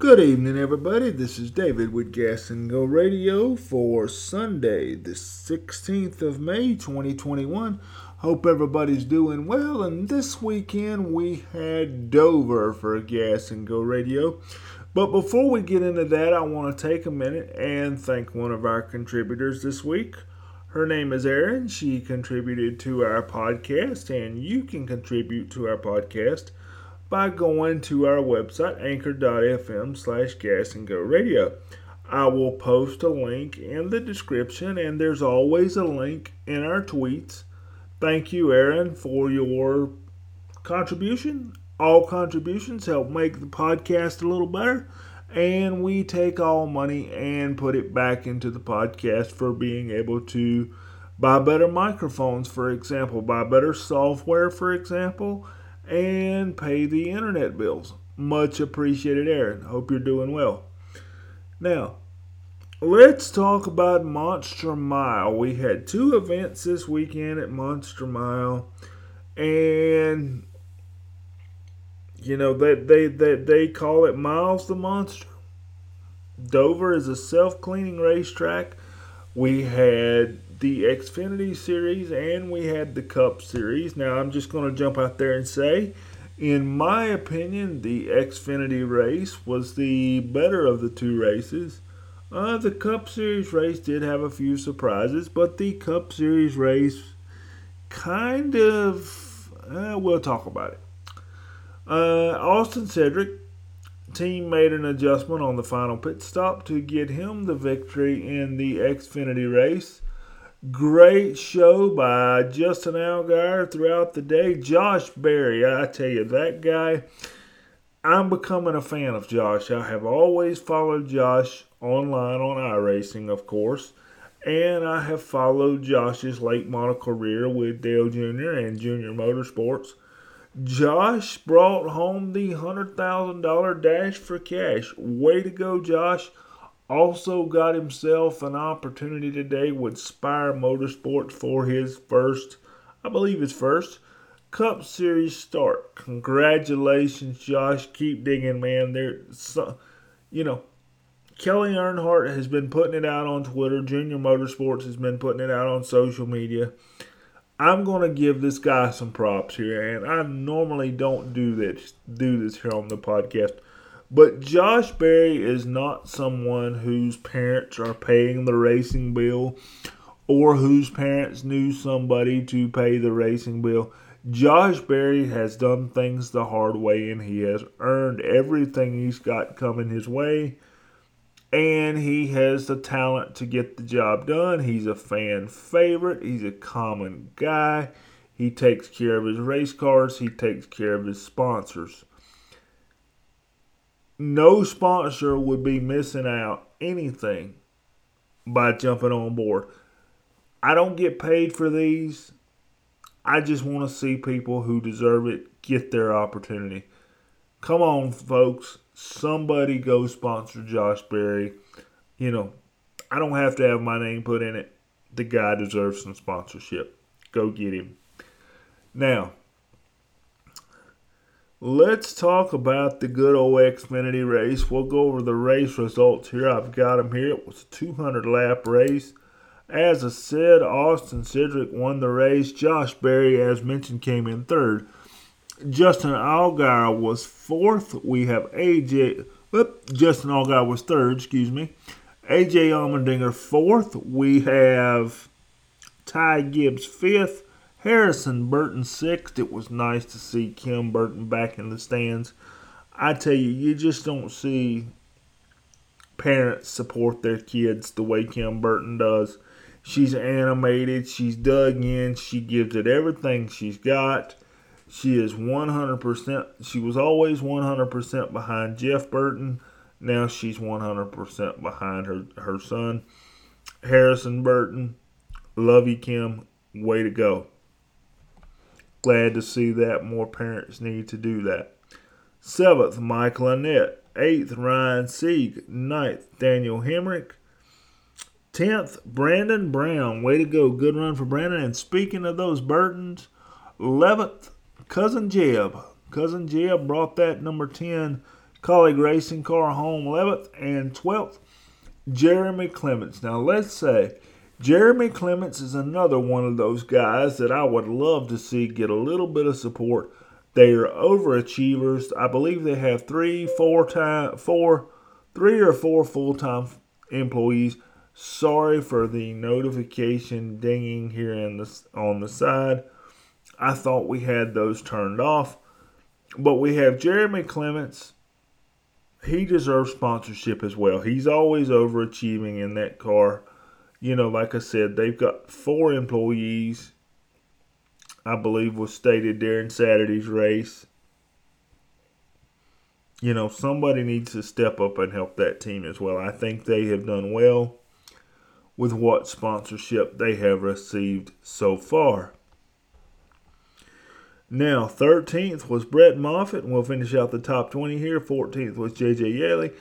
Good evening, everybody. This is David with Gas and Go Radio for Sunday, the 16th of May, 2021. Hope everybody's doing well. And this weekend we had Dover for Gas and Go Radio. But before we get into that, I want to take a minute and thank one of our contributors this week. Her name is Erin. She contributed to our podcast, and you can contribute to our podcast by going to our website, anchor.fm slash gas and go radio. I will post a link in the description, and there's always a link in our tweets. Thank you, Erin, for your contribution. All contributions help make the podcast a little better, and we take all money and put it back into the podcast for being able to buy better microphones, for example, buy better software, for example and pay the internet bills. Much appreciated, Erin. Hope you're doing well. Now, let's talk about Monster Mile. We had two events this weekend at Monster Mile, and you know they they they, they call it Miles the Monster. Dover is a self-cleaning racetrack. We had the Xfinity Series and we had the Cup Series. Now, I'm just going to jump out there and say, in my opinion, the Xfinity race was the better of the two races. Uh, the Cup Series race did have a few surprises, but the Cup Series race kind of, uh, we'll talk about it. Uh, Austin Cindric team made an adjustment on the final pit stop to get him the victory in the Xfinity race. Great show by Justin Allgaier throughout the day. Josh Berry, I tell you, that guy, I'm becoming a fan of Josh. I have always followed Josh online on iRacing, of course, and I have followed Josh's late model career with Dale Jr. and Junior Motorsports. Josh brought home the $100,000 dash for cash. Way to go, Josh also got himself an opportunity today with Spire Motorsports for his first, I believe his first, Cup Series start. Congratulations, Josh. Keep digging, man. There, so, you know, Kelly Earnhardt has been putting it out on Twitter. Junior Motorsports has been putting it out on social media. I'm going to give this guy some props here, and I normally don't do this do this here on the podcast. But Josh Berry is not someone whose parents are paying the racing bill or whose parents knew somebody to pay the racing bill. Josh Berry has done things the hard way and he has earned everything he's got coming his way. And he has the talent to get the job done. He's a fan favorite. He's a common guy. He takes care of his race cars. He takes care of his sponsors no sponsor would be missing out anything by jumping on board. I don't get paid for these. I just want to see people who deserve it get their opportunity. Come on, folks. Somebody go sponsor Josh Berry. You know, I don't have to have my name put in it. The guy deserves some sponsorship. Go get him. Now, Let's talk about the good old Xfinity race. We'll go over the race results here. I've got them here. It was a 200 lap race. As I said, Austin Cindric won the race. Josh Berry, as mentioned, came in third. Justin Allgaier was fourth. We have AJ. Whoop, Justin Allgaier was third, excuse me. AJ Allmendinger fourth. We have Ty Gibbs fifth. Harrison Burton sixth. It was nice to see Kim Burton back in the stands. I tell you, you just don't see parents support their kids the way Kim Burton does. She's animated, she's dug in, she gives it everything she's got. She is 100%, she was always 100% behind Jeff Burton. Now she's 100% behind her, her son, Harrison Burton. Love you, Kim. Way to go glad to see that more parents need to do that. Seventh, Michael Annett. Eighth, Ryan Sieg. Ninth, Daniel Hemric. Tenth, Brandon Brown. Way to go. Good run for Brandon. And speaking of those Burtons, eleventh, Cousin Jeb. Cousin Jeb brought that number 10 Kaulig Racing Car home 11th and 12th. Jeremy Clements. Now let's say Jeremy Clements is another one of those guys that I would love to see get a little bit of support. They are overachievers. I believe they have three, four time, four, three or four full time employees. Sorry for the notification dinging here in the, on the side. I thought we had those turned off. But we have Jeremy Clements. He deserves sponsorship as well. He's always overachieving in that car. You know, like I said, they've got four employees, I believe was stated during Saturday's race. You know, somebody needs to step up and help that team as well. I think they have done well with what sponsorship they have received so far. Now, 13th was Brett Moffitt, and we'll finish out the top 20 here. 14th was J.J. Yeley.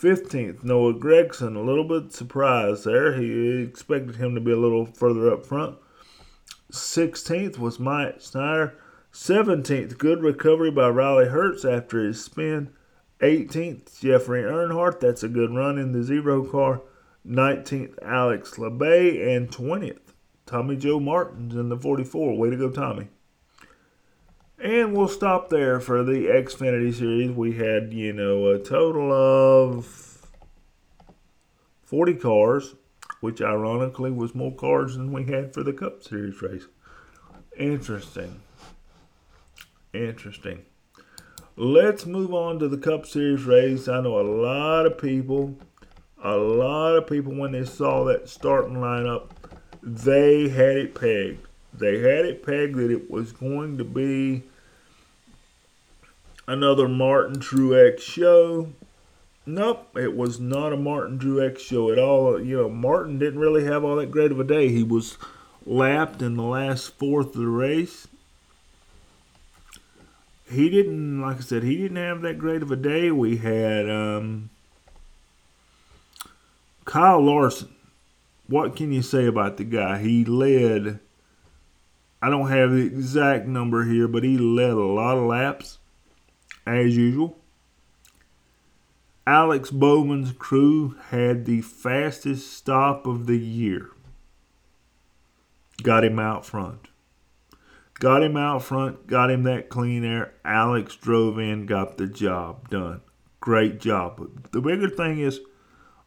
15th, Noah Gragson. A little bit surprised there. He expected him to be a little further up front. 16th was Myatt Snider. 17th, good recovery by Riley Herbst after his spin. 18th, Jeffrey Earnhardt. That's a good run in the zero car. 19th, Alex Labbé. And 20th, Tommy Joe Martins in the 44. Way to go, Tommy. And we'll stop there for the Xfinity Series. We had, you know, a total of 40 cars, which ironically was more cars than we had for the Cup Series race. Interesting. Interesting. Let's move on to the Cup Series race. I know a lot of people, a lot of people, when they saw that starting lineup, they had it pegged they had it pegged that it was going to be another Martin Truex show. Nope, it was not a Martin Truex show at all. You know, Martin didn't really have all that great of a day. He was lapped in the last fourth of the race. He didn't, like I said, he didn't have that great of a day. We had um, Kyle Larson. What can you say about the guy? He led I don't have the exact number here, but he led a lot of laps as usual. Alex Bowman's crew had the fastest stop of the year. Got him out front. Got him out front, got him that clean air. Alex drove in, got the job done. Great job. But the bigger thing is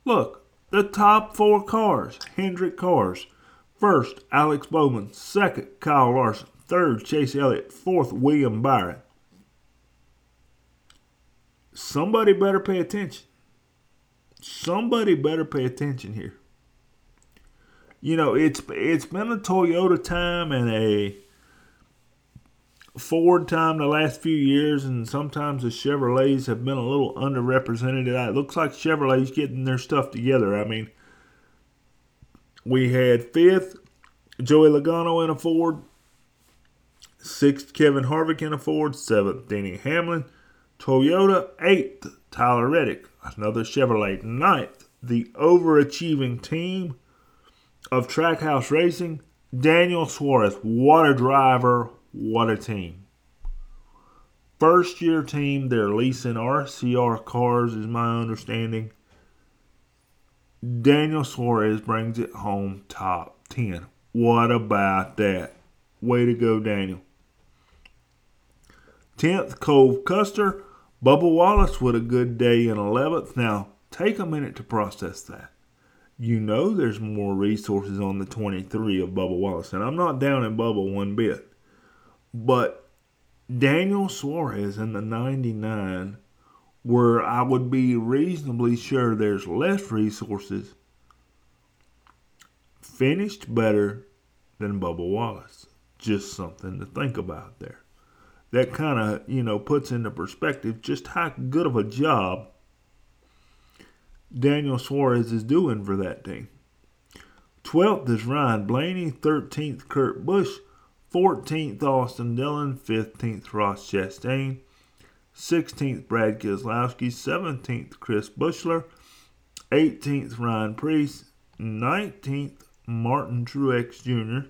look, the top four cars, Hendrick cars, First, Alex Bowman. Second, Kyle Larson. Third, Chase Elliott. Fourth, William Byron. Somebody better pay attention. Somebody better pay attention here. You know, it's it's been a Toyota time and a Ford time the last few years, and sometimes the Chevrolets have been a little underrepresented. It looks like Chevrolet's getting their stuff together. I mean, we had fifth, Joey Logano in a Ford. Sixth, Kevin Harvick in a Ford. Seventh, Denny Hamlin. Toyota. Eighth, Tyler Reddick. Another Chevrolet. Ninth, the overachieving team of Trackhouse Racing. Daniel Suarez. What a driver. What a team. First year team, they're leasing RCR cars, is my understanding. Daniel Suarez brings it home top 10. What about that? Way to go, Daniel. 10th, Cole Custer. Bubba Wallace with a good day in 11th. Now, take a minute to process that. You know there's more resources on the 23 of Bubba Wallace, and I'm not down in Bubba one bit. But Daniel Suarez in the 99 where I would be reasonably sure there's less resources, finished better than Bubba Wallace. Just something to think about there. That kind of, you know, puts into perspective just how good of a job Daniel Suarez is doing for that team. 12th is Ryan Blaney, 13th Kurt Busch, 14th Austin Dillon, 15th Ross Chastain, 16th Brad Keselowski, 17th Chris Buescher, 18th Ryan Preece, 19th Martin Truex Jr.,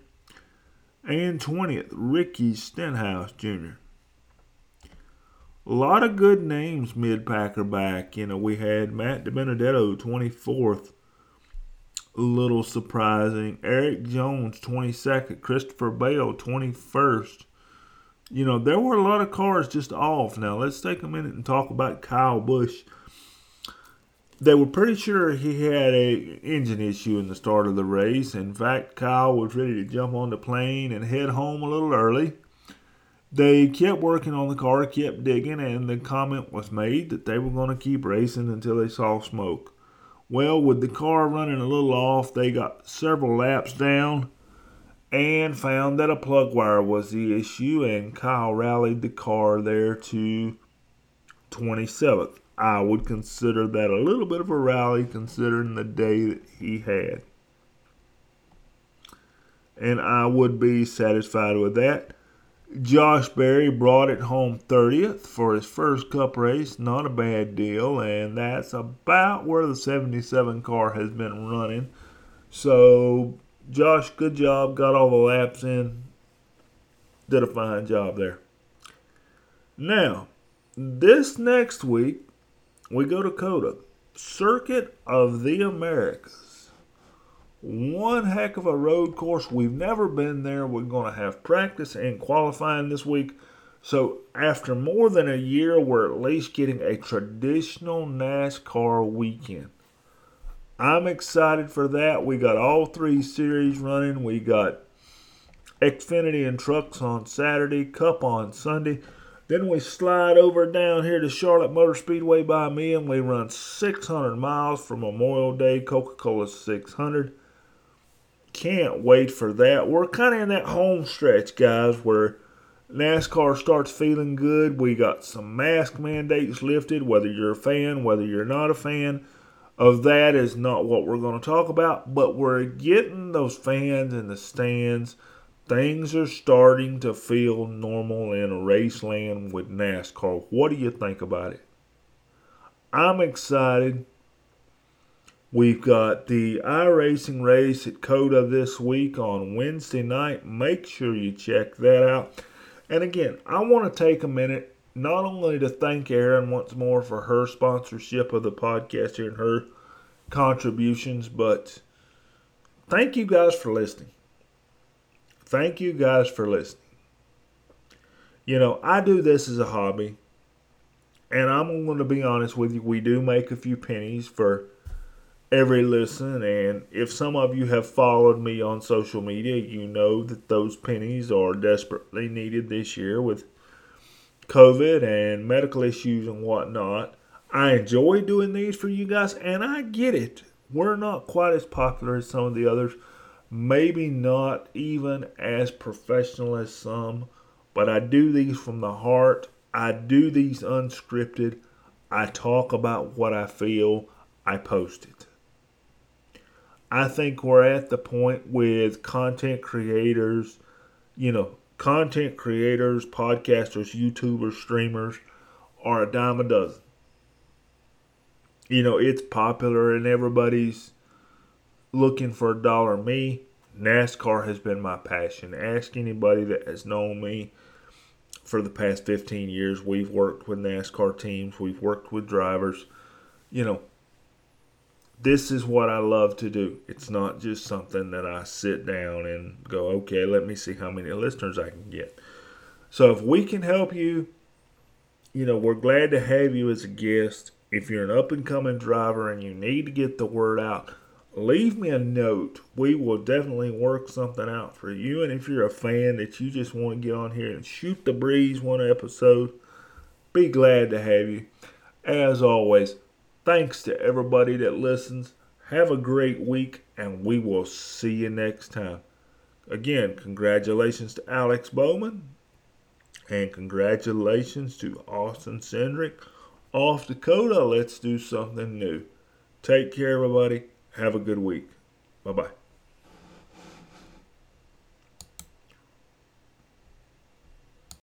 and 20th Ricky Stenhouse Jr. A lot of good names mid packer back. You know, we had Matt DiBenedetto, 24th. A little surprising. Erik Jones, 22nd. Christopher Bell, 21st. You know, there were a lot of cars just off. Now, let's take a minute and talk about Kyle Busch. They were pretty sure he had a engine issue in the start of the race. In fact, Kyle was ready to jump on the plane and head home a little early. They kept working on the car, kept digging, and the comment was made that they were going to keep racing until they saw smoke. Well, with the car running a little off, they got several laps down and found that a plug wire was the issue, and Kyle rallied the car there to 27th. I would consider that a little bit of a rally considering the day that he had. And I would be satisfied with that. Josh Berry brought it home 30th for his first cup race. Not a bad deal. And that's about where the 77 car has been running. So, Josh, good job. Got all the laps in. Did a fine job there. Now, this next week, we go to COTA, Circuit of the Americas one heck of a road course. We've never been there. We're going to have practice and qualifying this week. So, after more than a year, we're at least getting a traditional NASCAR weekend. I'm excited for that. We got all three series running. We got Xfinity and trucks on Saturday, Cup on Sunday. Then we slide over down here to Charlotte Motor Speedway by me and we run 600 miles for Memorial Day Coca Cola 600 can't wait for that. We're kind of in that home stretch, guys, where NASCAR starts feeling good. We got some mask mandates lifted, whether you're a fan, whether you're not a fan of that is not what we're going to talk about, but we're getting those fans in the stands. Things are starting to feel normal in a Raceland with NASCAR. What do you think about it? I'm excited. We've got the iRacing race at COTA this week on Wednesday night. Make sure you check that out. And again, I want to take a minute not only to thank Erin once more for her sponsorship of the podcast here and her contributions, but thank you guys for listening. Thank you guys for listening. You know, I do this as a hobby, and I'm going to be honest with you, we do make a few pennies for every listen. And if some of you have followed me on social media, you know that those pennies are desperately needed this year with COVID and medical issues and whatnot. I enjoy doing these for you guys, and I get it. We're not quite as popular as some of the others, maybe not even as professional as some, but I do these from the heart. I do these unscripted. I talk about what I feel. I post it. I think we're at the point with content creators, you know, content creators, podcasters, YouTubers, streamers are a dime a dozen. You know, it's popular and everybody's looking for a dollar. Me, NASCAR has been my passion. Ask anybody that has known me for the past 15 years. We've worked with NASCAR teams, we've worked with drivers. You know, this is what I love to do. It's not just something that I sit down and go, okay, let me see how many listeners I can get. So if we can help you, you know, we're glad to have you as a guest. If you're an up and coming driver and you need to get the word out, leave me a note. We will definitely work something out for you. And if you're a fan that you just want to get on here and shoot the breeze one episode, be glad to have you. As always, Thanks to everybody that listens. Have a great week, and we will see you next time. Again, congratulations to Alex Bowman, and congratulations to Austin Cindric. Off to COTA, let's do something new. Take care, everybody. Have a good week. Bye bye.